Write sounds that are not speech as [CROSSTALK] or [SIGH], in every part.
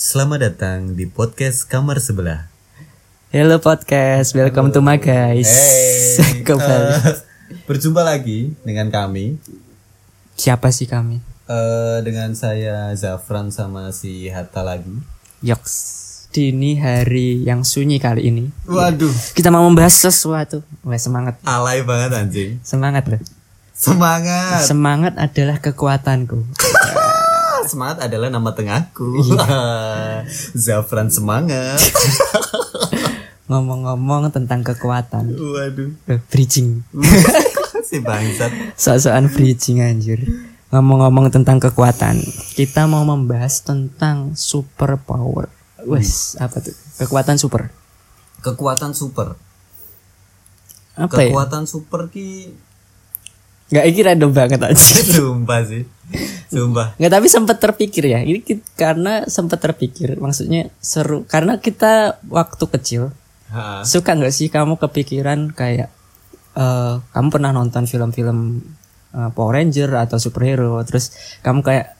Selamat datang di podcast kamar sebelah. Hello podcast, welcome to my guys. Hey, [LAUGHS] Kembali. eh, berjumpa lagi dengan kami, Siapa sih kami? eh, dengan saya Zafran sama si Hatta lagi. Yoks. Di ini hari yang sunyi kali ini. Waduh, Kita mau membahas sesuatu. Wah semangat, alay banget anjing. semangat loh. Semangat. Semangat adalah kekuatanku. [LAUGHS] Semangat adalah nama tengahku. [LAUGHS] Zafran semangat. [LAUGHS] Ngomong-ngomong tentang kekuatan. Waduh, Eh, bridging. [LAUGHS] si bangsat. Soal-soal bridging anjir. Ngomong-ngomong tentang kekuatan, kita mau membahas tentang super power. Wes, apa tuh? Kekuatan super. Kekuatan super. Apa ya? Kekuatan super ki Gak ini random banget aja. sumpah sih. Sumpah. Nggak tapi sempat terpikir ya. Ini ki- karena sempat terpikir. Maksudnya seru. Karena kita waktu kecil Ha. suka nggak sih kamu kepikiran kayak eh kamu pernah nonton film-film eh, Power Ranger atau superhero terus kamu kayak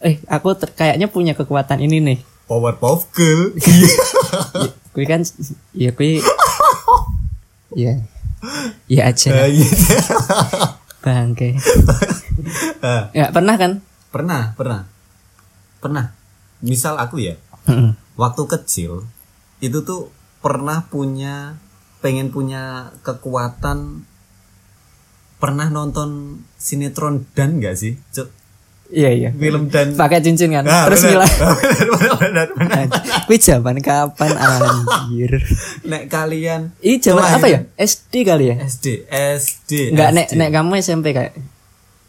eh aku ter- kayaknya punya kekuatan ini nih. Powerpuff Girl. [LAUGHS] Kui kan ya kui ya ya aja Nah, gitu. bangke. [LAUGHS] Ah, Ya pernah kan? pernah, pernah. Pernah. Misal aku ya, waktu kecil itu tuh pernah punya pengen punya kekuatan pernah nonton sinetron dan gak sih? Cuk, Iya iya. film dan Pakai cincin kan? Ah, terus benar. nilai. [LAUGHS] [LAUGHS] zaman kapan anjir? Nek kalian Ini zaman apa ya? SD kali ya? SD, SD. Enggak nek nek kamu SMP kayak.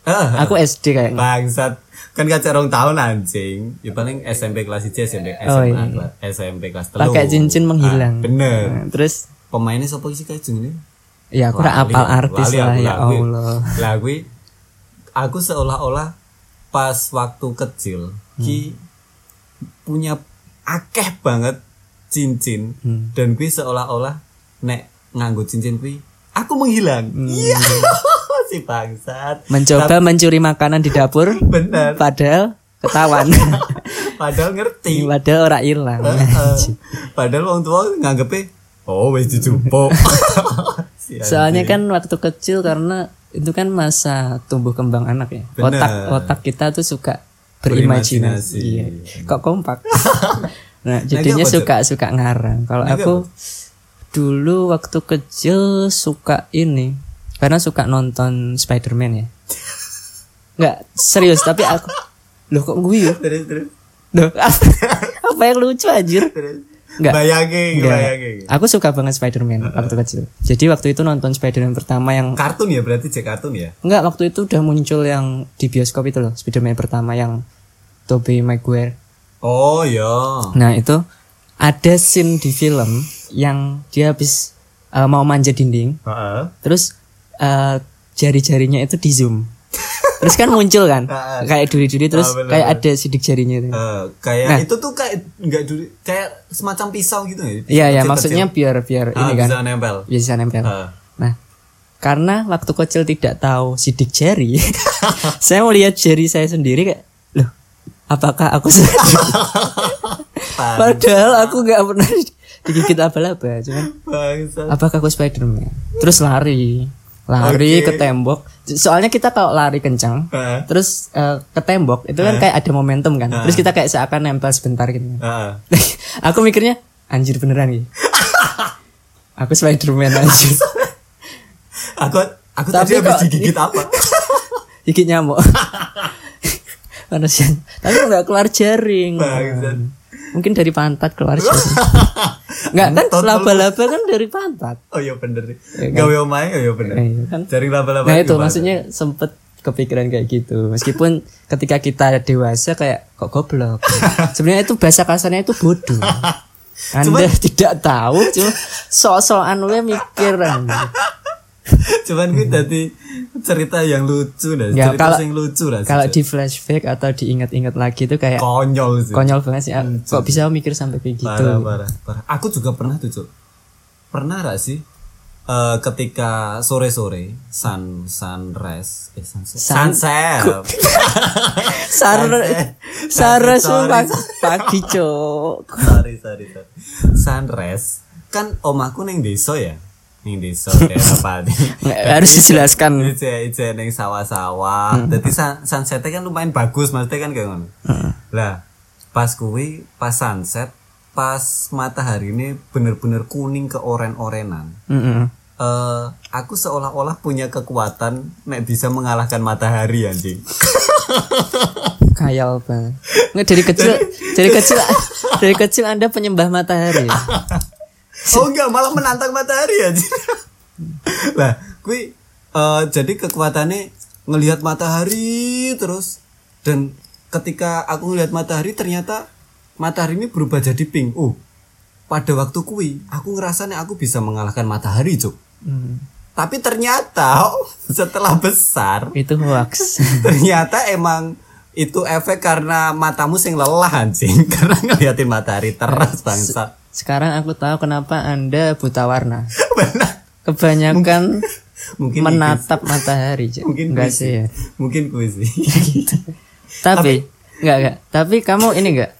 Ah, [LAUGHS] Aku SD kayak. Bangsat. Kan kaca rong tahun anjing. Ya paling SMP kelas 1, SMP SMA, Oh, iya. kelas- SMP kelas 3. Pakai cincin menghilang. bener. Nah, terus Pemainnya siapa sih kayak jenenge? ya aku ora Lali, apal artis lali lah aku, ya lah, gue. Allah. Lah gue aku seolah-olah pas waktu kecil ki punya akeh banget cincin Hmm. dan gue seolah-olah nek nganggo cincin gue aku menghilang. Hmm. [LAUGHS] Si bangsat. Mencoba mencuri makanan di dapur [LAUGHS] Bener. padahal ketahuan. [LAUGHS] Padahal ngerti. [LAUGHS] padahal ora hilang. Padahal wong tua nganggepe oh wis dijupuk. Si Soalnya kan waktu kecil karena itu kan masa tumbuh kembang anak ya. Bener. Otak otak kita tuh suka berimajinasi. Iya. Kok kompak. nah, apa, jadinya suka suka ngarang. Kalau aku dulu waktu kecil suka ini karena suka nonton Spider-Man ya. Enggak, serius tapi aku Loh kok guyu? terus terus Loh, apa yang lucu anjir? Enggak. Bayangin, Enggak. bayangin. Aku suka banget Spider-Man waktu kecil. Jadi waktu itu nonton Spider-Man pertama yang Kartun ya berarti cek kartun ya? Enggak, waktu itu udah muncul yang di bioskop itu loh, Spider-Man pertama yang Tobey Maguire. Oh ya. Nah, itu ada scene di film yang dia habis uh, mau manjat dinding, Heeh. terus uh, jari-jarinya itu di zoom. terus kan muncul kan, [LAUGHS] Ah, ah. kayak duri-duri terus Ah, benar, kayak ada sidik jarinya itu. Eh, kayak Nah. itu tuh kayak enggak dulu kayak semacam pisau gitu ya? Iya, ya, Kecil-kecil. maksudnya biar biar Ah, ini kan bisa nempel. bisa nempel. Ah. Nah, karena waktu kecil tidak tahu sidik jari, [LAUGHS] saya mau lihat jari saya sendiri kayak, loh, apakah aku? [LAUGHS] Padahal aku nggak pernah digigit apa-apa, cuman Bangsat. apakah aku Spiderman? Terus lari, lari Oke. ke tembok. Soalnya kita kalau lari kencang, Heeh. terus eh, ke tembok itu kan kayak ada momentum kan. Terus kita kayak seakan nempel sebentar gitu. Heeh. [LAUGHS] aku mikirnya anjir beneran gitu. [LAUGHS] aku Spiderman anjir. [LAUGHS] Aku aku Tapi tadi habis digigit apa? gigit nyamuk manusia tapi nggak keluar jaring. Mungkin dari pantat keluar [LAUGHS] nggak kan laba-laba kan dari pantat Oh iya bener. Iya kan? Gawe omae oh iya bener. Iya kan? Jaring laba-laba. nah itu gimana? maksudnya sempet kepikiran kayak gitu meskipun [LAUGHS] ketika kita dewasa kayak kok goblok sebenarnya itu bahasa kasarnya itu bodoh [LAUGHS] anda tidak tahu cuma sok-sokan mikir. [LAUGHS] Cuman gue tadi cerita yang lucu dah, Ya, cerita kalau- yang lucu lah. kalau di flashback atau diingat-ingat lagi itu kayak konyol sih. konyol banget sih ah, kok bisa mikir sampai kayak gitu Parah, parah, parah. Aku juga pernah tuh, Cuk. Pernah gak sih? eh, ketika sore-sore sun sunrise eh sunset Sun- sunset. Sar [LAUGHS] Sorry. pagi, pagi cok. sorry sorry sorry sunrise kan omahku neng desa ya neng desa Pati Nggak, harus dijelaskan. Ije ije neng sawah-sawah jadi sun, sunsetnya kan lumayan bagus maksudnya kan kayak ngono lah pas kuwi pas sunset pas matahari ini bener-bener kuning ke oren-orenan Mm-mm. eh aku seolah-olah punya kekuatan nek bisa mengalahkan matahari anjing. [LAUGHS] Khayal banget. Nggak dari kecil, dari kecil, dari kecil anda penyembah matahari. [LAUGHS] [LAUGHS] oh enggak, malah menantang matahari anjing. [LAUGHS] lah, kui eh, jadi kekuatannya ngelihat matahari terus dan ketika aku ngelihat matahari ternyata matahari ini berubah jadi pink. Uh, pada waktu kui aku ngerasa nih aku bisa mengalahkan matahari, Cuk. Hmm, Tapi ternyata [LAUGHS] setelah besar itu hoax. ternyata emang itu efek karena matamu sing lelah anjing karena ngeliatin matahari terus bangsa Sekarang aku tahu kenapa anda buta warna. [LAUGHS] benar Kebanyakan mungkin menatap matahari. Cok. mungkin enggak kuis sih ya. mungkin kuis sih [LAUGHS] Tapi enggak enggak. Tapi kamu ini enggak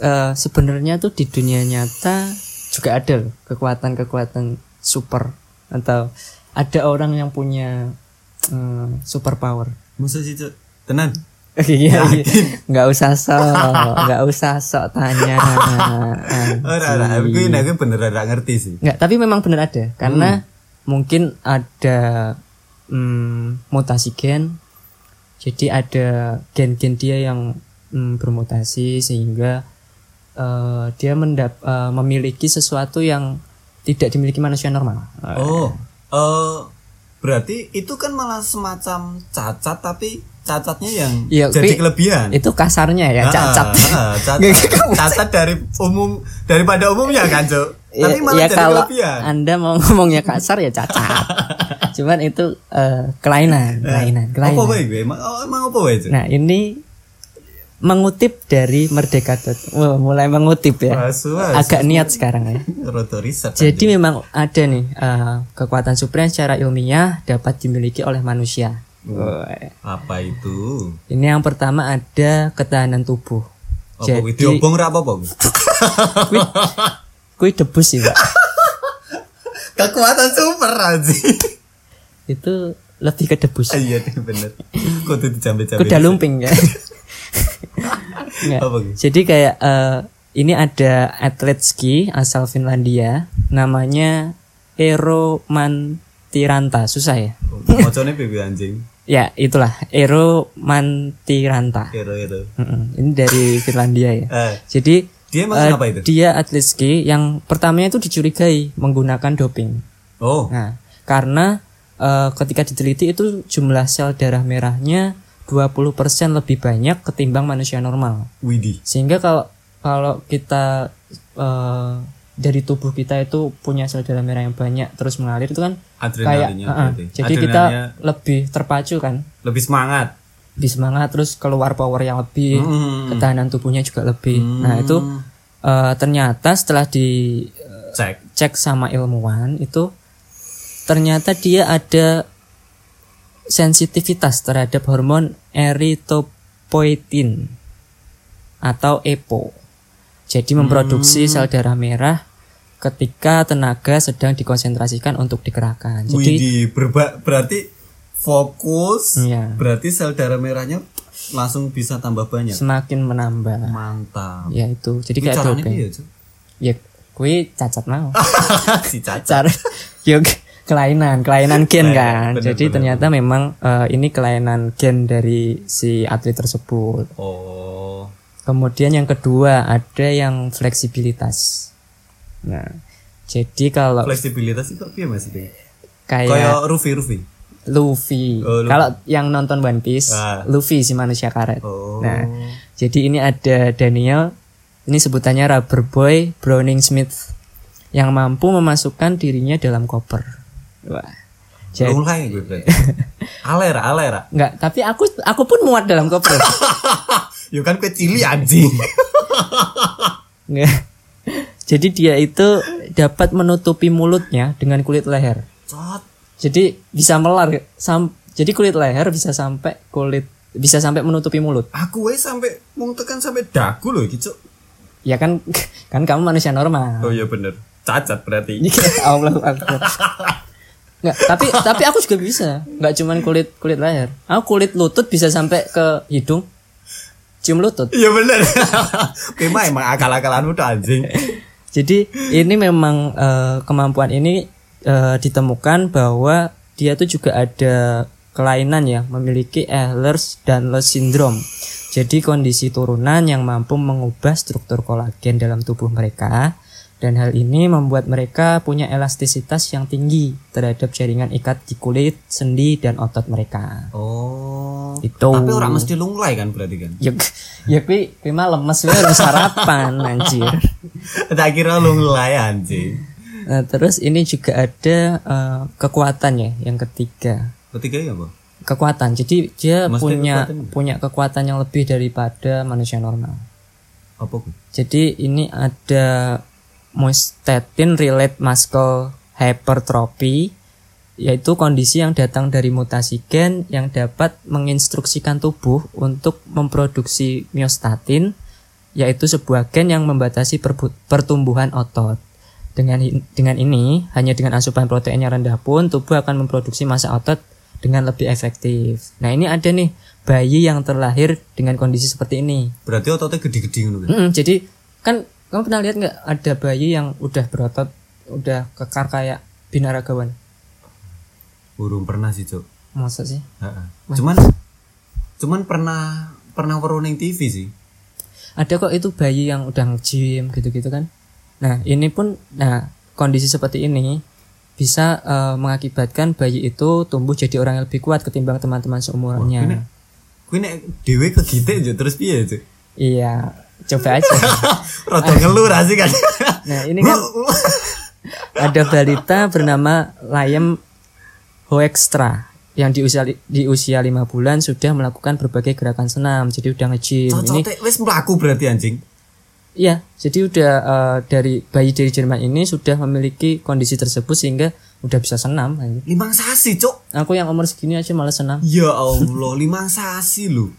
eh, sebenarnya tuh di dunia nyata juga ada loh kekuatan-kekuatan super atau ada orang yang punya eh, super power. musuh sih Cuk. tenan Iya, iya. nggak usah sok, nggak usah sok tanya. [LAUGHS] ora aku ini aku bener ngerti sih. Nggak, tapi memang benar ada, karena mungkin ada mm, mutasi gen, jadi ada gen-gen dia yang mm, bermutasi sehingga eh, dia mendap eh, memiliki sesuatu yang tidak dimiliki manusia normal. oh eh berarti itu kan malah semacam cacat tapi cacatnya yang Iya, jadi kelebihan Itu kasarnya ya, cacat. Ah, ah, cacat. cacat dari umum daripada umumnya kan Cuk. tapi malah ya jadi kalau kelebihan anda mau ngomongnya kasar ya cacat. [LAUGHS] Cuman itu eh, kelainan, kelainan, apa kelainan. gue emang oh, emang apa Cuk? Nah ini mengutip dari Merdeka. Wah, mulai mengutip ya. Asu, asu. Agak niat sekarang ya. Jadi memang ada nih eh, kekuatan super yang secara ilmiah dapat dimiliki oleh manusia. Wah. apa itu Ini yang pertama ada ketahanan tubuh. kuwi Jadi diobong ra apa apa kuwi? kui, kui debus sih pak. kekuatan super anjing Itu lebih ke debus. iya deh bener kudu dijambe-jambe Kuda lumping ya. Apa? Jadi kayak eh, ini ada atlet ski asal Finlandia namanya Eero Mantiranta susah ya. mocone pipi anjing Ya itulah Eero Mantiranta. hero itu Mm-mm. Ini dari Finlandia ya. eh Jadi dia emang eh, kenapa itu dia atlet ski yang pertamanya itu dicurigai menggunakan doping. oh Nah, karena eh, ketika diteliti itu jumlah sel darah merahnya 20% lebih banyak ketimbang manusia normal. Widi Sehingga kalau kalau kita eh, dari tubuh kita itu punya sel darah merah yang banyak terus mengalir itu kan kayak uh-uh. berarti. jadi kita lebih terpacu kan lebih semangat lebih semangat terus keluar power yang lebih Hmm. ketahanan tubuhnya juga lebih nah itu eh, ternyata setelah dicek cek sama ilmuwan itu ternyata dia ada sensitivitas terhadap hormon erythropoietin atau EPO. Jadi memproduksi sel darah merah ketika tenaga sedang dikonsentrasikan untuk dikerahkan. Jadi Widi berba berarti fokus Iya. berarti sel darah merahnya langsung bisa tambah banyak semakin menambah. mantap Ya itu. Jadi Ini kayak doping. piye, Cuk? Ya kui cacat mau. [LAUGHS] si cacat yuk kelainan, kelainan gen kan. bener, Jadi bener, ternyata memang eh, ini kelainan gen dari si atlet tersebut. oh Kemudian yang kedua ada yang fleksibilitas. Nah, jadi kalau fleksibilitas itu piye Mas itu kayak kayak Rufi Rufi Luffy, Oh, Luffy. kalau yang nonton One Piece, Ah. Luffy si manusia karet. oh Nah, jadi ini ada Daniel, ini sebutannya Rubber Boy Browning Smith yang mampu memasukkan dirinya dalam koper. Wah. Jadi mulai gue berarti [LAUGHS] alera alera enggak, tapi aku aku pun muat dalam koper. [LAUGHS] Yo kan kue cili anjing. [LAUGHS] Jadi dia itu dapat menutupi mulutnya dengan kulit leher. Cot. Jadi bisa melar sam jadi kulit leher bisa sampai kulit bisa sampai menutupi mulut. Aku wes sampai mau tekan sampai dagu loh gitu. Ya kan [LAUGHS] kan kamu manusia normal. Oh iya bener. Cacat berarti. Kayak [LAUGHS] Allah Akbar. Nggak, tapi tapi aku juga bisa. Nggak cuman kulit kulit leher. Aku kulit lutut bisa sampai ke hidung. Cium lutut. Iya bener. [LAUGHS] Kema emang akal-akalanmu tuh anjing. [LAUGHS] Jadi ini memang eh, kemampuan ini eh, ditemukan bahwa dia tuh juga ada kelainan ya, memiliki Ehlers-Danlos syndrome. Jadi kondisi turunan yang mampu mengubah struktur kolagen dalam tubuh mereka dan hal ini membuat mereka punya elastisitas yang tinggi terhadap jaringan ikat di kulit, sendi dan otot mereka. Oh. Itu. Tapi orang mesti lunglai kan berarti kan. Ya, ya kui, kui mah lemes kui harus sarapan anjir. [LAUGHS] Tak kira lunglai anjing. Nah, terus ini juga ada eh, kekuatannya yang ketiga. Ketiga ya, Bu? Kekuatan. Jadi dia Maksudnya punya kekuatan? punya kekuatan yang lebih daripada manusia normal. Apa? Jadi ini ada myostatin relate muscle hypertrophy yaitu kondisi yang datang dari mutasi gen yang dapat menginstruksikan tubuh untuk memproduksi myostatin yaitu sebuah gen yang membatasi pertumbuhan otot. Dengan dengan ini, hanya dengan asupan protein yang rendah pun tubuh akan memproduksi massa otot dengan lebih efektif. Nah, ini ada nih bayi yang terlahir dengan kondisi seperti ini. Berarti ototnya gede-gede ngono kan. Mm-mm, jadi kan kamu pernah lihat nggak ada bayi yang udah berotot, udah kekar kayak binaragawan? Burung pernah sih, Cuk. Masa sih? Heeh. Cuman cuman pernah pernah weruh ning TV sih. Ada kok itu bayi yang udah nge-gym gitu-gitu kan? Nah ini pun, nah kondisi seperti ini bisa eh, mengakibatkan bayi itu tumbuh jadi orang yang lebih kuat ketimbang teman-teman seumurannya. Kuwi nek dhewe kegitek yo terus piye, Cuk? Iya, coba aja. [LAUGHS] Rada ngeluh ra sih kan. Nah ini kan [LAUGHS] ada balita bernama Layem Hoekstra yang di usia di usia lima bulan sudah melakukan berbagai gerakan senam jadi udah nge-gym ini wis mlaku berarti anjing. iya jadi udah eh, dari bayi dari Jerman ini sudah memiliki kondisi tersebut sehingga udah bisa senam anjing. Limang sasi, Cuk. aku yang umur segini aja malah senam Ya Allah, limang sasi lho.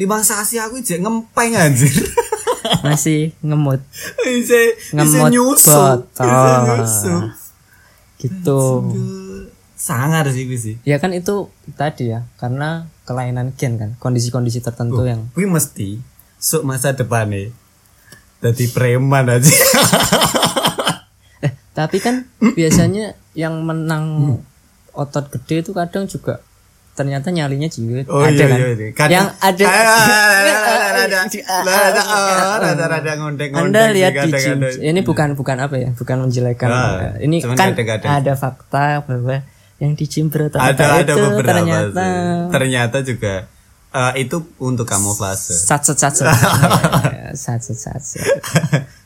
Limang sasi aku jek ngempeng anjir. [LAUGHS] masih ngemut ise Ngemot nyusu. gitu Aduh, Sangar sih kuwi sih. ya kan itu tadi ya karena kelainan gen kan kondisi-kondisi tertentu yang Kuwi mesti sok masa depan nih. Jadi preman aja. [LAUGHS] Eh, tapi kan [CLEARS THROAT] biasanya yang menang otot gede itu kadang juga ternyata nyalinya jiwit. Oh ada iya kan? iya iya. Kadang- Yang ada Ah, Rada rada ngondek-ngondek. Anda lihat di gym. Ini bukan bukan apa ya? Bukan menjelekan. Ah, ini kan ada fakta bahwa yang di gym ada ada itu beberapa ternyata sih. Ternyata juga eh, itu untuk kamuflase. satset satset Ya, satset satset.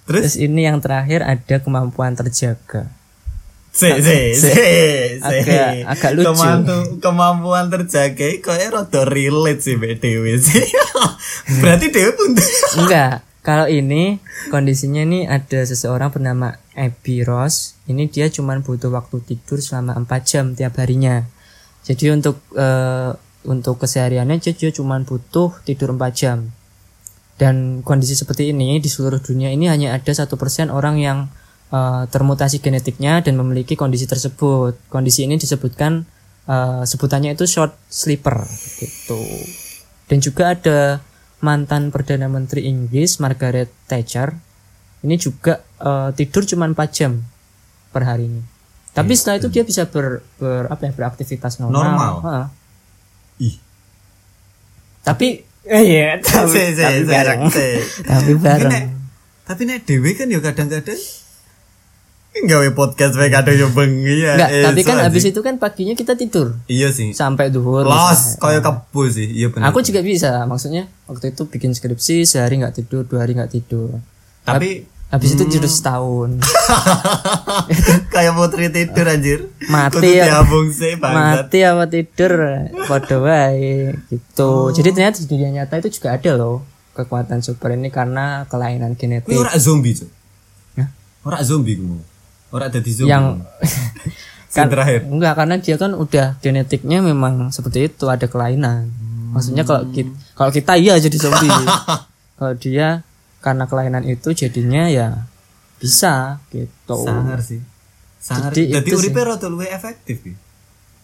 Terus Terus ini yang terakhir ada kemampuan terjaga. Si si si si Agak- agak lucu. Kemampu- kemampuan terjaga kayaknya rada relate sih mbak Dewi sih. [LAUGHS] Berarti Dewi pun [LAUGHS] Enggak. Kalau ini kondisinya ini ada seseorang bernama Abby Ross. Ini dia cuman butuh waktu tidur selama 4 jam tiap harinya. Jadi untuk eh, untuk kesehariannya dia, dia cuman butuh tidur 4 jam. Dan kondisi seperti ini di seluruh dunia ini hanya ada satu persen orang yang eh, termutasi genetiknya dan memiliki kondisi tersebut. Kondisi ini disebutkan eh, sebutannya itu short sleeper gitu. Dan juga ada mantan perdana menteri Inggris Margaret Thatcher ini juga eh, tidur cuma 4 jam per harinya. Tapi setelah itu dia bisa ber, ber- apa ya beraktivitas normal. Normal? Ha. Ih. Tapi eh, iya, [LAUGHS] tapi, tapi bareng. tapi Tapi bareng. nek tapi nek Dewi kan ya kadang-kadang gawe podcast wae kadang yo bengi ya. Enggak, Eh, tapi kan habis itu kan paginya kita tidur Iya sih. sampai duhur. Los misalnya. kaya kebu sih. Iya benar. Aku juga bisa, maksudnya waktu itu bikin skripsi sehari nggak tidur, dua hari nggak tidur. tapi Habis itu Hmm. tidur setahun. [LAUGHS] kayak putri tidur anjir. Mati ya. sih mati apa tidur podo wae gitu jadi ternyata di dunia nyata itu juga ada loh kekuatan super ini karena kelainan genetik ora zombie, Cuk. Hah? Ora zombie kuwi. Ora ada di zoom. yang [LAUGHS] Yang terakhir. enggak karena dia kan udah genetiknya memang seperti itu ada kelainan maksudnya kalau kita, kalau kita iya jadi zombie [LAUGHS] kalau dia karena kelainan itu jadinya ya bisa gitu Sangar sih. Sangar. Jadi Jadi itu uripe rada luwih efektif ki.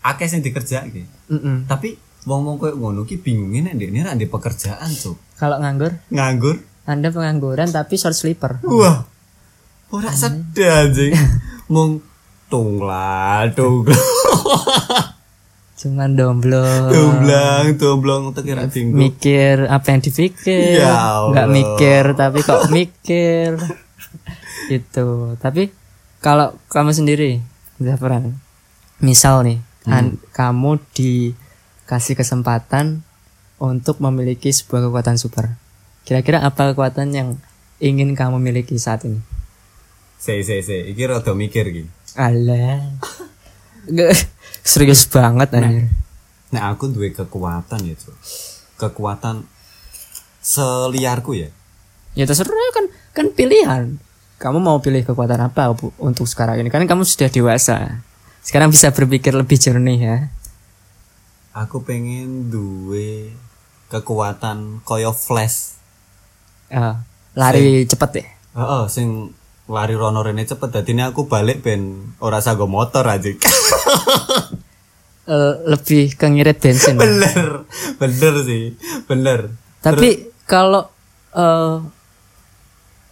Akeh sing dikerjake. Mm-mm. Tapi wong-wong koyo ngono ki bingunge nek ndekne ra ndek pekerjaan, Cuk. kalau nganggur Nganggur. anda pengangguran tapi short sleeper Wah. Ora sedih anjing. [LAUGHS] Mung tungla, tungla. [LAUGHS] cuman domblo Domblong, domblong tekir dinggo. mikir apa yang dipikir Ya Allah. nggak mikir tapi kok mikir [LAUGHS] itu tapi kalau kamu sendiri Zafran misal nih Hmm. an- kamu dikasih kesempatan untuk memiliki sebuah kekuatan super kira-kira apa kekuatan yang ingin kamu miliki saat ini Se se se, iki rada mikir ki. Alah serius banget anjir Nah, aku duwe kekuatan ya, Cuk. Kekuatan seliarku ya. Ya terserah kan kan pilihan. Kamu mau pilih kekuatan apa Bu, untuk sekarang ini? Kan kamu sudah dewasa. Sekarang bisa berpikir lebih jernih ya. Aku pengen duwe kekuatan koyo flash. Eh, lari cepet ya. Heeh, sing lari rono rene cepet dadine aku balik ben ora sago motor aja. [LAUGHS] Eh, lebih ke ngirit bensin. bener. Bener sih. Bener. Tapi kalau eh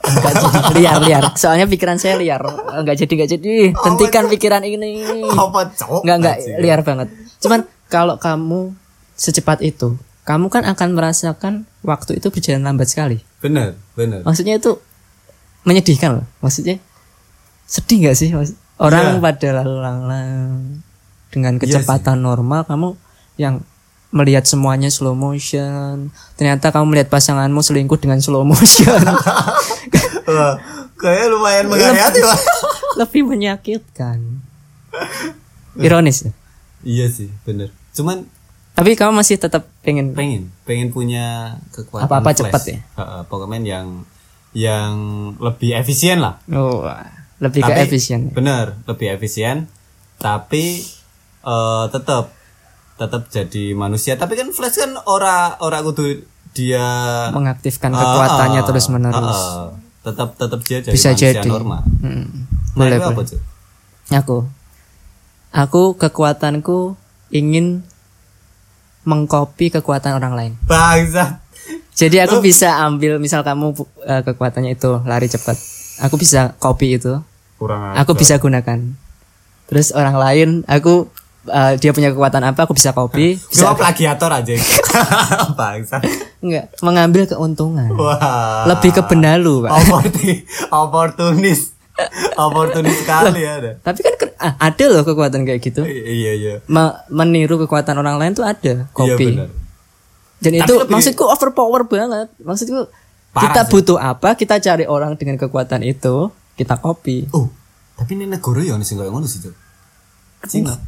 enggak jadi liar liar. Soalnya pikiran saya liar. Enggak jadi enggak jadi. Hentikan pikiran ini. Apa? Enggak enggak Anjing. liar banget. Cuman kalau kamu secepat itu, kamu kan akan merasakan waktu itu berjalan lambat sekali. Bener, bener. maksudnya itu menyedihkan loh maksudnya sedih nggak sih Mas? orang Iya. pada lalu lalang dengan kecepatan normal kamu yang melihat semuanya slow motion ternyata kamu melihat pasanganmu selingkuh dengan slow motion [LAUGHS] kayak lumayan menghayati, Pak. [LAUGHS] lebih menyakitkan [LAUGHS] ironis ya? Iya sih, bener. Cuman tapi kamu masih tetap pengen pengen pengen punya kekuatan Apa-apa cepat ya? Heeh, Pokemon yang yang lebih efisien lah. Oh, lebih ke Tapi- efisien. bener lebih efisien. Tapi eh tetap tetap jadi manusia. Tapi kan Flash kan ora ora kudu dia mengaktifkan Ah, kekuatannya ah, terus menerus ah, ah. tetap tetap dia jadi bisa manusia jadi. normal. Hmm. nah, boleh itu boleh. Apa? Aku. Aku kekuatanku ingin mengcopy kekuatan orang lain. bangsa Jadi aku bisa ambil misal kamu eh, kekuatannya itu lari cepat. Aku bisa copy itu. kurang Aku bisa gunakan. Terus orang lain aku eh, dia punya kekuatan apa aku bisa copy, [LAUGHS] bisa plagiator aja [LAUGHS] bangsa enggak mengambil keuntungan. wah Lebih ke benalu, Pak. [LAUGHS] Oportunis oportunis sekali ada Tapi kan ah, ada loh kekuatan kayak gitu. iya iya Me- meniru kekuatan orang lain tuh ada iya copy. benar Dan Tapi itu lebih- maksudku overpower banget. Maksudku Parah kita sih. butuh apa, kita cari orang dengan kekuatan itu, kita copy. Oh, tapi ini negara ya sing kayak ngono sih, Cuk. Cina. [LAUGHS]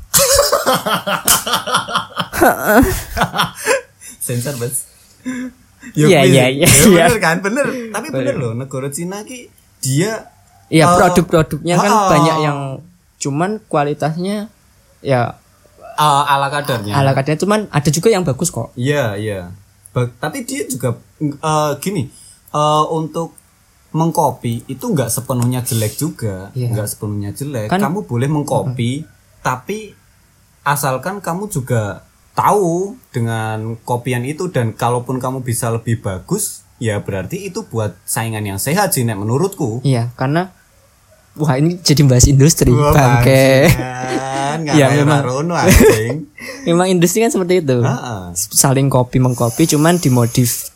Sensor, Bas. Iya, iya, iya, Ya, iya. Bener kan? Bener. Tapi bener loh, negara Cina ki dia Iya, eh, produk-produknya kan ah. banyak yang cuman kualitasnya ya eh, ala kadarnya. ala kadarnya cuman ada juga yang bagus kok. Iya, iya. Ba- tapi dia juga eh, gini, eh, untuk mengcopy itu nggak sepenuhnya jelek juga, Iya. nggak sepenuhnya jelek. Kan- kamu boleh mengcopy, tapi asalkan kamu juga tahu dengan kopian itu dan kalaupun kamu bisa lebih bagus, ya berarti itu buat saingan yang sehat sih, Nek, menurutku. Iya, karena wah ini jadi bahas industri, Wah, bangke. Ya, memang. [LAUGHS] Memang industri kan seperti itu. Heeh. Saling copy mengcopy cuman dimodif.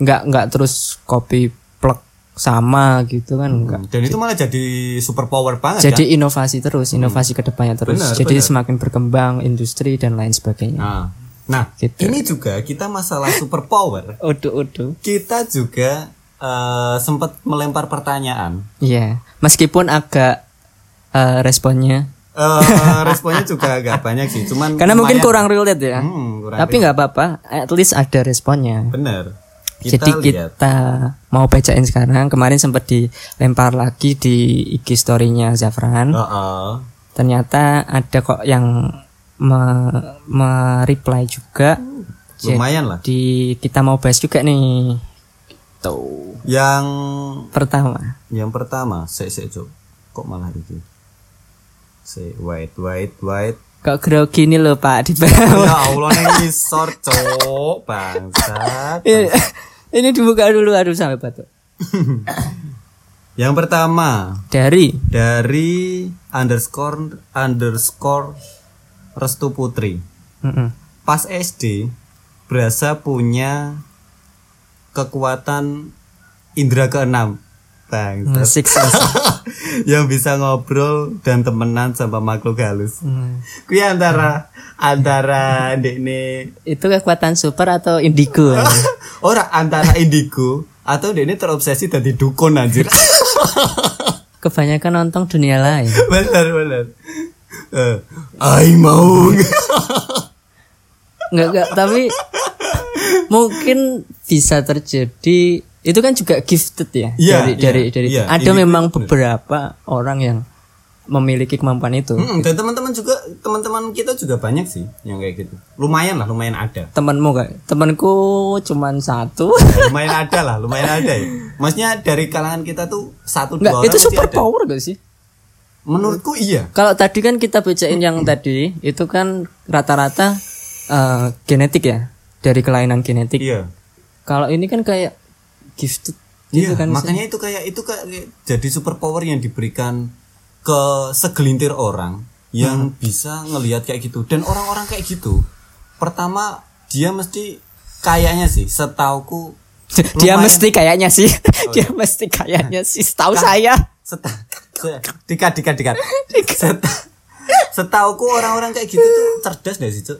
Nggak nggak terus copy plug sama gitu kan enggak. Dan itu malah jadi super power banget Jadi inovasi terus, inovasi ke depannya terus. Benar, Jadi benar. semakin berkembang industri dan lain sebagainya. Nah, nah Gitu. ini juga kita masalah super power. [LAUGHS] Udah, udah. Kita juga eh, sempat melempar pertanyaan. Iya, meskipun agak eh, responnya Eh, [LAUGHS] responnya juga agak banyak sih, cuman karena mungkin lumayan. kurang relate ya. Hmm, kurang Tapi nggak apa-apa, at least ada responnya. bener. Kita Jadi lihat. kita mau bacain sekarang. Kemarin sempat dilempar lagi di IG story-nya Zafran. Heeh. Ternyata ada kok yang me- me-reply juga. Lumayan lah. Di kita mau bahas juga nih. Tuh. Yang Pertama. yang pertama, sik sik Cuk. Kok malah itu? Sik wait wait wait. Kok grogi nih loh Pak di bawah. ya Allah ning ngisor Cuk, bangsat. Ini- Ini dibuka dulu aduh sampai batuk. [CLEARS THROAT] Yang pertama Dari dari underscore underscore Restu Putri. Mm-mm. Pas SD berasa punya kekuatan indera keenam. Bangsat. Six sense. yang bisa ngobrol dan temenan sama makhluk halus. Hmm. Kui antara antara ini Itu kekuatan super atau indigo? [LAUGHS] ora antara indigo atau ini terobsesi dari dukun anjir. [LAUGHS] Kebanyakan nonton dunia lain. [LAUGHS] bener bener. Eh, ai mau. Enggak enggak tapi mungkin bisa terjadi itu kan juga gifted ya Iya, dari iya, dari dari iya, ada memang bener. beberapa orang yang memiliki kemampuan itu Mm, dan teman-teman juga teman-teman kita juga banyak sih yang kayak gitu. Lumayan lah, lumayan ada. temanmu kayak temanku cuman satu Ya, lumayan ada lah, lumayan ada ya. Maksudnya dari kalangan kita tuh satu dua enggak orang itu super ada. power gak sih Menurutku iya. kalau tadi kan kita bacain yang tadi itu kan rata-rata eh, genetik ya dari kelainan genetik. Iya. kalau ini kan kayak gifted gitu Iya, kan makanya itu kayak itu kayak jadi super power yang diberikan ke segelintir orang yang Hmm. bisa ngelihat kayak gitu. Dan orang-orang kayak gitu pertama dia mesti kayaknya sih setauku [LAUGHS] dia lumayan- mesti kayaknya sih. Oh, [LAUGHS] dia iya. mesti kayaknya sih. Setahu saya. seta dikat dikat dikat. [LAUGHS] Seta, setauku orang-orang kayak gitu tuh cerdas gak sih cuk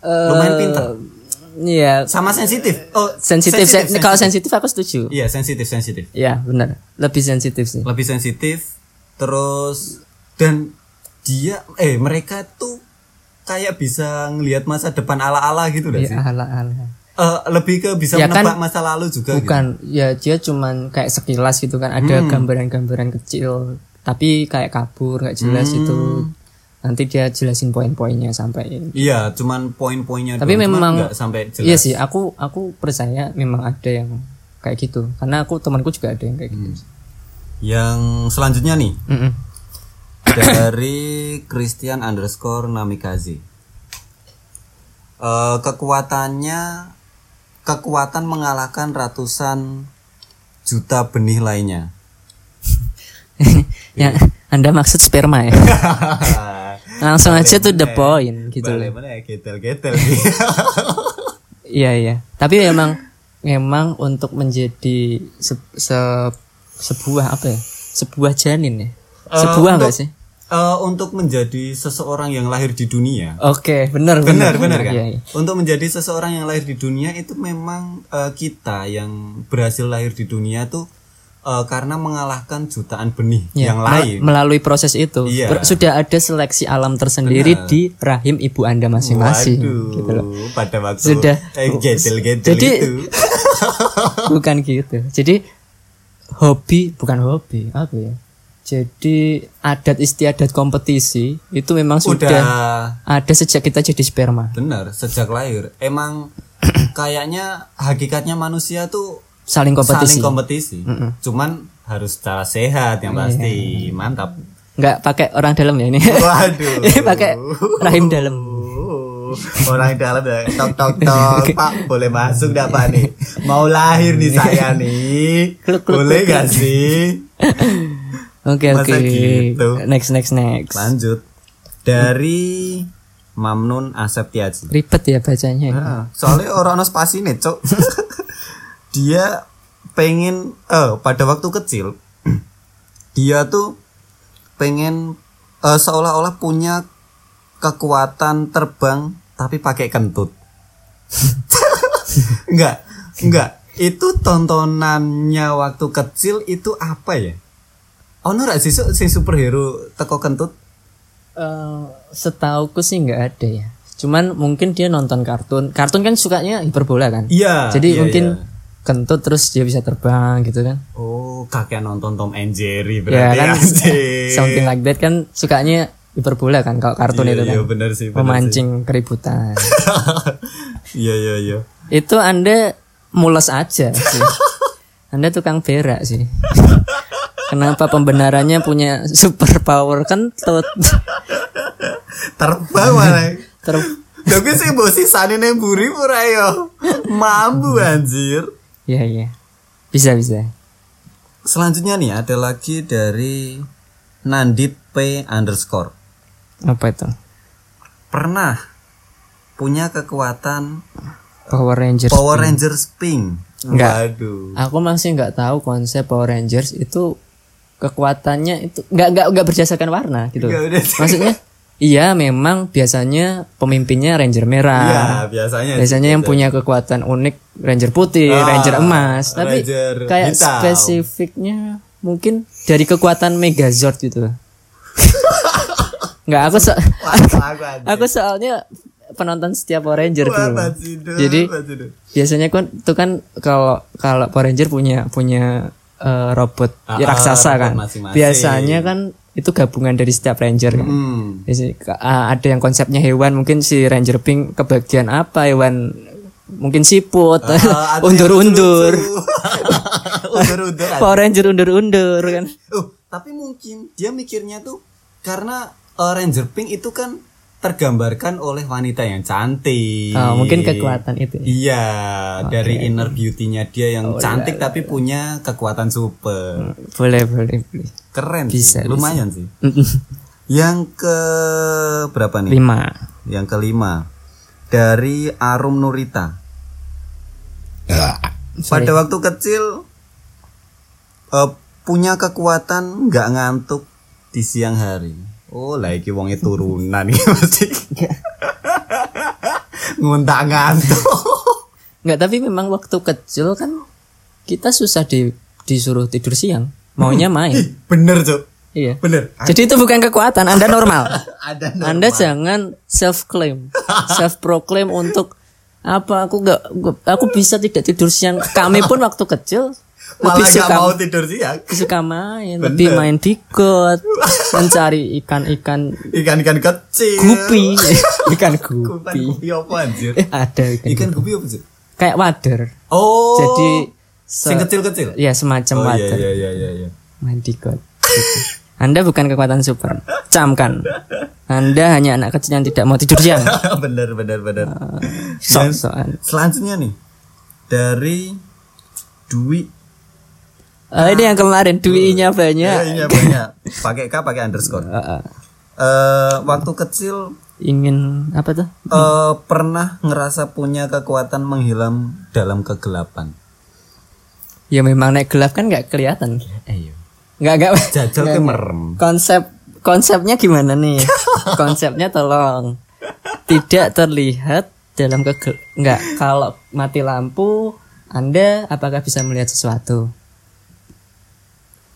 lumayan pintar Iya, sama sensitif oh sensitif. Sen- Kalau sensitif aku setuju. iya sensitif sensitif Iya, benar. Lebih sensitif sih. lebih sensitif terus dan dia eh mereka tuh kayak bisa ngelihat masa depan ala-ala gitu gak sih Ya, ala-ala. Eh, lebih ke bisa Ya kan, menebak masa lalu juga gitu. Bukan, ya dia cuman kayak sekilas gitu kan. Ada Hmm. gambaran-gambaran kecil, tapi kayak kabur, nggak jelas Hmm. itu. Nanti dia jelasin poin-poinnya sampai. iya cuman poin-poinnya Tapi doang, memang nggak sampai jelas Iya sih, aku aku percaya memang ada yang kayak gitu. Karena aku temanku juga ada yang kayak gitu. Hmm. yang selanjutnya nih Mm-mm. dari Christian underscore Namikaze. Eh, kekuatannya kekuatan mengalahkan ratusan juta benih lainnya. [LAUGHS] ya, Anda maksud sperma ya? [LAUGHS] Langsung aja tuh the point gitu loh. Mana ya getel-getel. [LAUGHS] Iya iya. Tapi memang memang untuk menjadi se- se- sebuah apa ya? Sebuah janin ya. Sebuah enggak sih? Eh, untuk menjadi seseorang yang lahir di dunia. Oke, benar Benar, benar kan? Iya, iya. Untuk menjadi seseorang yang lahir di dunia itu memang eh, kita yang berhasil lahir di dunia tuh eh, karena mengalahkan jutaan benih Ya, yang lain. melalui proses itu ber- sudah ada seleksi alam tersendiri Benar. di rahim ibu anda masing-masing Waduh, gitu loh pada waktu Sudah. eh, gedel-gedel Jadi- itu. [LAUGHS] bukan gitu jadi hobi bukan hobi apa ya jadi adat istiadat kompetisi itu memang sudah Udah ada sejak kita jadi sperma benar sejak lahir. Emang [CLEARS THROAT] kayaknya hakikatnya manusia tuh saling kompetisi. Saling kompetisi. Cuman harus secara sehat yang pasti. Mantap. nggak pakai orang dalam ya ini. Waduh. ini [LAUGHS] pakai rahim dalam. [LAUGHS] Orang dalam ya. Tok tok [LAUGHS] tok. Pak boleh masuk dah pak nih? Mau lahir nih saya nih. Kluk, kluk, boleh kluk. gak sih? Oke oke. gitu? next next next. Lanjut. Dari Mamnun Aseptiaji. Ribet ya bacanya Nah, soalnya orang spasi nih cok dia pengen eh pada waktu kecil [CLEARS THROAT] dia tuh pengen eh, seolah-olah punya kekuatan terbang tapi pakai kentut. [LAUGHS] Enggak enggak itu tontonannya waktu kecil itu apa ya? Ono ra sih sing superhero teko kentut? Eh, setauku sih nggak ada ya. Cuman mungkin dia nonton kartun. Kartun kan sukanya hiperbola kan? Iya. jadi iya, mungkin iya. Kentut terus dia bisa terbang gitu kan Oh, kakek nonton Tom and Jerry ya berarti kan anjing. [LAUGHS] something like that kan sukanya hiperbola kan kalau kartun Iya, itu kan Iya, benar sih. benar memancing keributan sih. [LAUGHS] Iya, iya, iya. itu anda mules aja sih. [LAUGHS] anda tukang berak sih kenapa pembenarannya punya super power kan tot Terbang mana? ter kuwi sing mbok sisane nang buri ora yo. Mambu anjir. Ya ya bisa bisa Selanjutnya nih ada lagi dari Nandit P underscore. apa itu Pernah punya kekuatan Power Rangers Power Rangers pink. Enggak. Waduh. aku masih nggak tahu konsep Power Rangers itu kekuatannya itu nggak nggak nggak berdasarkan warna gitu maksudnya iya memang biasanya pemimpinnya Ranger Iya, merah biasanya. biasanya yang punya kekuatan unik Ranger putih Ah, Ranger emas. Tapi Ranger kayak hitam. spesifiknya mungkin dari kekuatan Megazord gitu. Nggak aku so [LAUGHS] aku soalnya penonton setiap Power Ranger dulu. Jadi, biasanya kan itu kan kalau kalau Power Ranger punya punya eh, robot Ah, ya, raksasa robot kan. masing-masing. biasanya kan itu gabungan dari setiap ranger kan Hmm. Ka- ah, ada yang konsepnya hewan mungkin si ranger pink kebagian apa hewan mungkin siput [LAUGHS] yang undur-undur. [LAUGHS] Undur-undur. Power Ranger undur-undur kan Oh, tapi mungkin dia mikirnya tuh karena uh, Ranger Pink itu kan tergambarkan oleh wanita yang cantik. Ah, mungkin kekuatan itu ya. Iya, dari inner beauty-nya dia yang cantik tapi punya kekuatan super. boleh boleh boleh Keren Bisa, sih, lumayan sih. Yang ke berapa nih? lima Yang kelima dari Arum Nurita. Pada waktu kecil eh, punya kekuatan nggak ngantuk di siang hari. Oh, lah iki wonge turunan iki [LAUGHS] mesti. Nguntak ngantuk. nggak tapi memang waktu kecil kan kita susah di disuruh tidur siang maunya main Ih, bener, Cuk. iya Bener. Jadi itu bukan kekuatan, Anda [LAUGHS] normal. Ada Anda jangan self claim, self proclaim untuk apa aku nggak aku bisa tidak tidur siang. Kami pun waktu kecil malah nggak suka mau tidur siang. suka main, lebih main got, [LAUGHS] mencari ikan-ikan Ikan-ikan kecil. gupi, [LAUGHS] [LAUGHS] ikan Ikan gupi. gupi apa anjir? Eh ada ikan, Ikan gupi apa sih? kayak wader. Oh. Jadi se- sing kecil-kecil. ya semacam Oh iya wader, iya iya iya iya. main. Gitu. Anda bukan kekuatan super, camkan. Anda hanya anak kecil yang tidak mau tidur siang. bener bener bener. Sok-sokan. Selanjutnya nih dari Dwi Oh, ini yang kemarin duinya banyak. Ya, ini banyak. Pakai K pakai underscore. Uh, uh, Eh waktu kecil ingin apa tuh? eh pernah ngerasa punya kekuatan menghilang dalam kegelapan. Ya memang naik gelap kan nggak kelihatan. Ayo. Nggak nggak. Jajal ke merem. Konsep konsepnya gimana nih? [LAUGHS] Konsepnya tolong tidak terlihat dalam kegel. Nggak kalau mati lampu Anda apakah bisa melihat sesuatu?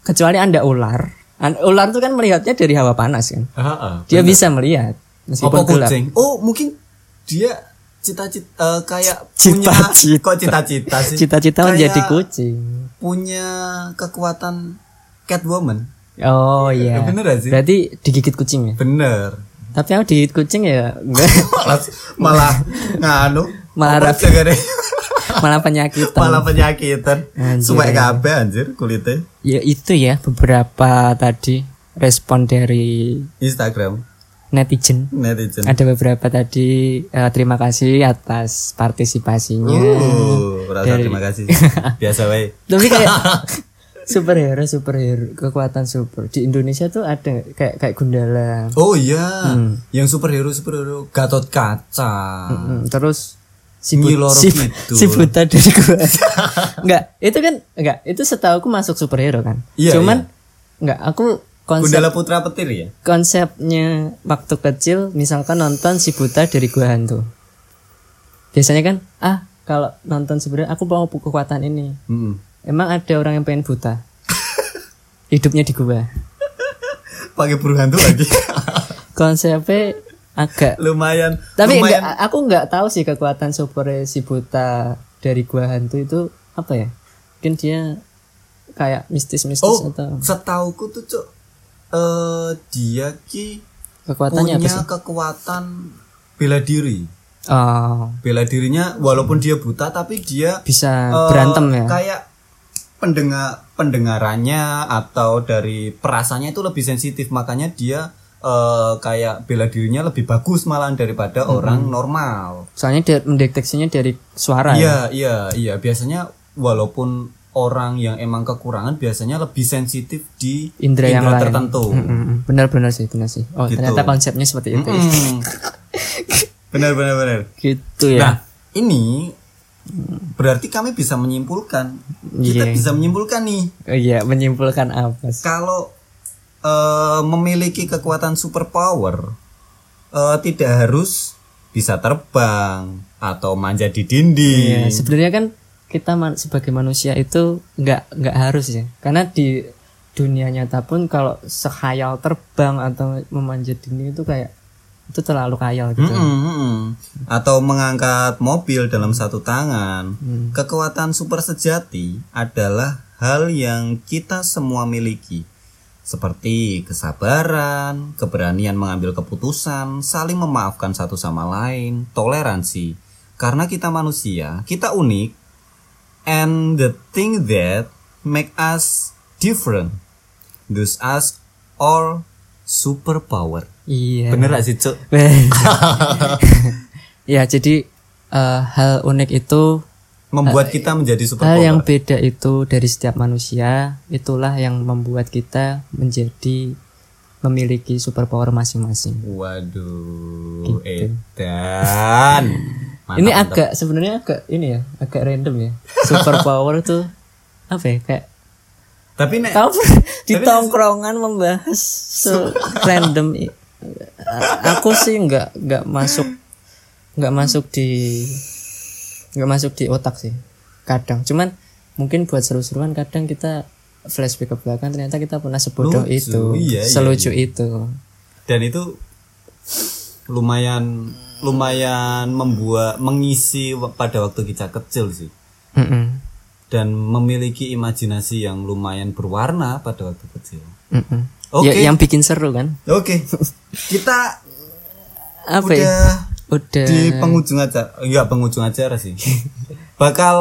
Kecuali Anda ular. An- ular itu kan melihatnya dari hawa panas kan. Heeh. Dia bisa melihat meskipun Apa gelap. kucing? Oh, mungkin dia cita-cita eh, kayak punya Cita-cita. kok cita-cita sih? Cita-cita menjadi kucing. Punya kekuatan Catwoman. Oh iya. bener gak sih? Berarti digigit kucing ya? Bener. Tapi aku digigit kucing ya [LAUGHS] enggak. malah malah nganu Malah cegane? Malah penyakitan. malah penyakitan. Suwek kabeh anjir kulitnya. Ya itu ya beberapa tadi respon dari Instagram. Netizen. netizen. Ada beberapa tadi eh, terima kasih atas partisipasinya. uh Dari- terima kasih. [LAUGHS] Biasa wae. Tapi kayak [LAUGHS] superhero superhero kekuatan super. Di Indonesia tuh ada kayak kayak Gundala. oh iya. Yang superhero superhero Gatot Kaca. Hmm, terus si, Nyi but, Loro si, Kidul. si buta dari gua. [LAUGHS] enggak, itu kan enggak, itu setahu aku masuk superhero kan. Iya, Cuman enggak, aku konsep Gundala Putra Petir ya konsepnya waktu kecil misalkan nonton si buta dari gua hantu. Biasanya kan, ah kalau nonton sebenarnya aku mau kekuatan ini. Mm-mm. Emang ada orang yang pengen buta. [LAUGHS] Hidupnya di gua. pakai buru hantu lagi [LAUGHS] Konsepnya agak. Lumayan tapi lumayan. enggak, aku nggak tahu sih kekuatan super si buta dari gua hantu itu apa ya? Mungkin dia kayak mistis-mistis oh atau setauku tuh cuk eh dia ki kekuatannya apa punya sih? kekuatan bela diri. Oh. Bela dirinya walaupun dia buta tapi dia bisa eh, berantem ya? kayak pendengar pendengarannya atau dari perasanya itu lebih sensitif. Makanya dia eh, kayak bela dirinya lebih bagus malah daripada orang normal soalnya dia mendeteksinya dari suara ya iya iya iya biasanya walaupun orang yang emang kekurangan biasanya lebih sensitif di indra yang lain tertentu Mm-mm. benar-benar sih benar sih oh Gitu. ternyata konsepnya seperti itu ya. Hmm. [LAUGHS] benar benar benar gitu ya Nah, ini berarti kami bisa menyimpulkan. Kita Iya. bisa menyimpulkan nih iya menyimpulkan apa sih kalau eh, memiliki kekuatan superpower eh, tidak harus bisa terbang atau manja di dinding. Iya, sebenarnya kan kita man- sebagai manusia itu nggak nggak harus ya, karena di dunia nyata pun kalau sekhayal terbang atau memanjat dinding itu kayak itu terlalu khayal gitu. Mm-mm, mm-mm. Atau mengangkat mobil dalam satu tangan. Hmm. Kekuatan super sejati adalah hal yang kita semua miliki. Seperti kesabaran, keberanian mengambil keputusan, saling memaafkan satu sama lain, toleransi. Karena kita manusia, kita unik, and the thing that make us different, gives us all superpower. Iya. Bener gak sih, Cuk? [LAUGHS] ya jadi eh, hal unik itu membuat kita menjadi super hal power. yang beda itu dari setiap manusia itulah yang membuat kita menjadi memiliki superpower masing-masing. Waduh, edan. Mantap, [LAUGHS] ini mantap. agak sebenarnya agak ini ya, agak random ya. Superpower [LAUGHS] tuh apa ya kayak Tapi nek kamu [LAUGHS] di tongkrongan membahas so random aku sih nggak nggak masuk nggak masuk di nggak masuk di otak sih kadang cuman mungkin buat seru-seruan kadang kita flashback ke belakang ternyata kita pernah sebodoh Lucu, itu iya, iya, selucu itu dan itu lumayan lumayan membuat mengisi pada waktu kita kecil sih Mm-mm. dan memiliki imajinasi yang lumayan berwarna pada waktu kecil. Mm-mm. Oke. Ya, yang bikin seru kan Oke. [LAUGHS] kita apa udah ya udah. Di penghujung acara enggak penghujung acara sih. [LAUGHS] Bakal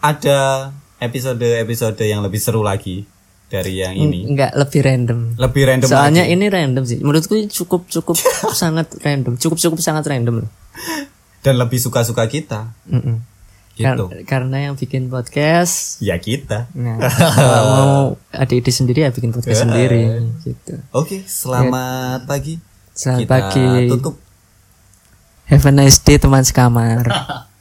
ada episode-episode yang lebih seru lagi dari yang ini. Nggak lebih random. Lebih random soalnya lagi. ini random sih. Menurutku cukup cukup [LAUGHS] sangat random. Cukup cukup sangat random loh. Dan lebih suka-suka kita. Mm-mm. gitu. Kar- karena yang bikin podcast ya kita. Nah, [LAUGHS] kalau mau ada ide sendiri ya bikin podcast sendiri gitu. Oke selamat pagi. Selamat kita pagi. tutup have a nice day teman sekamar [LAUGHS]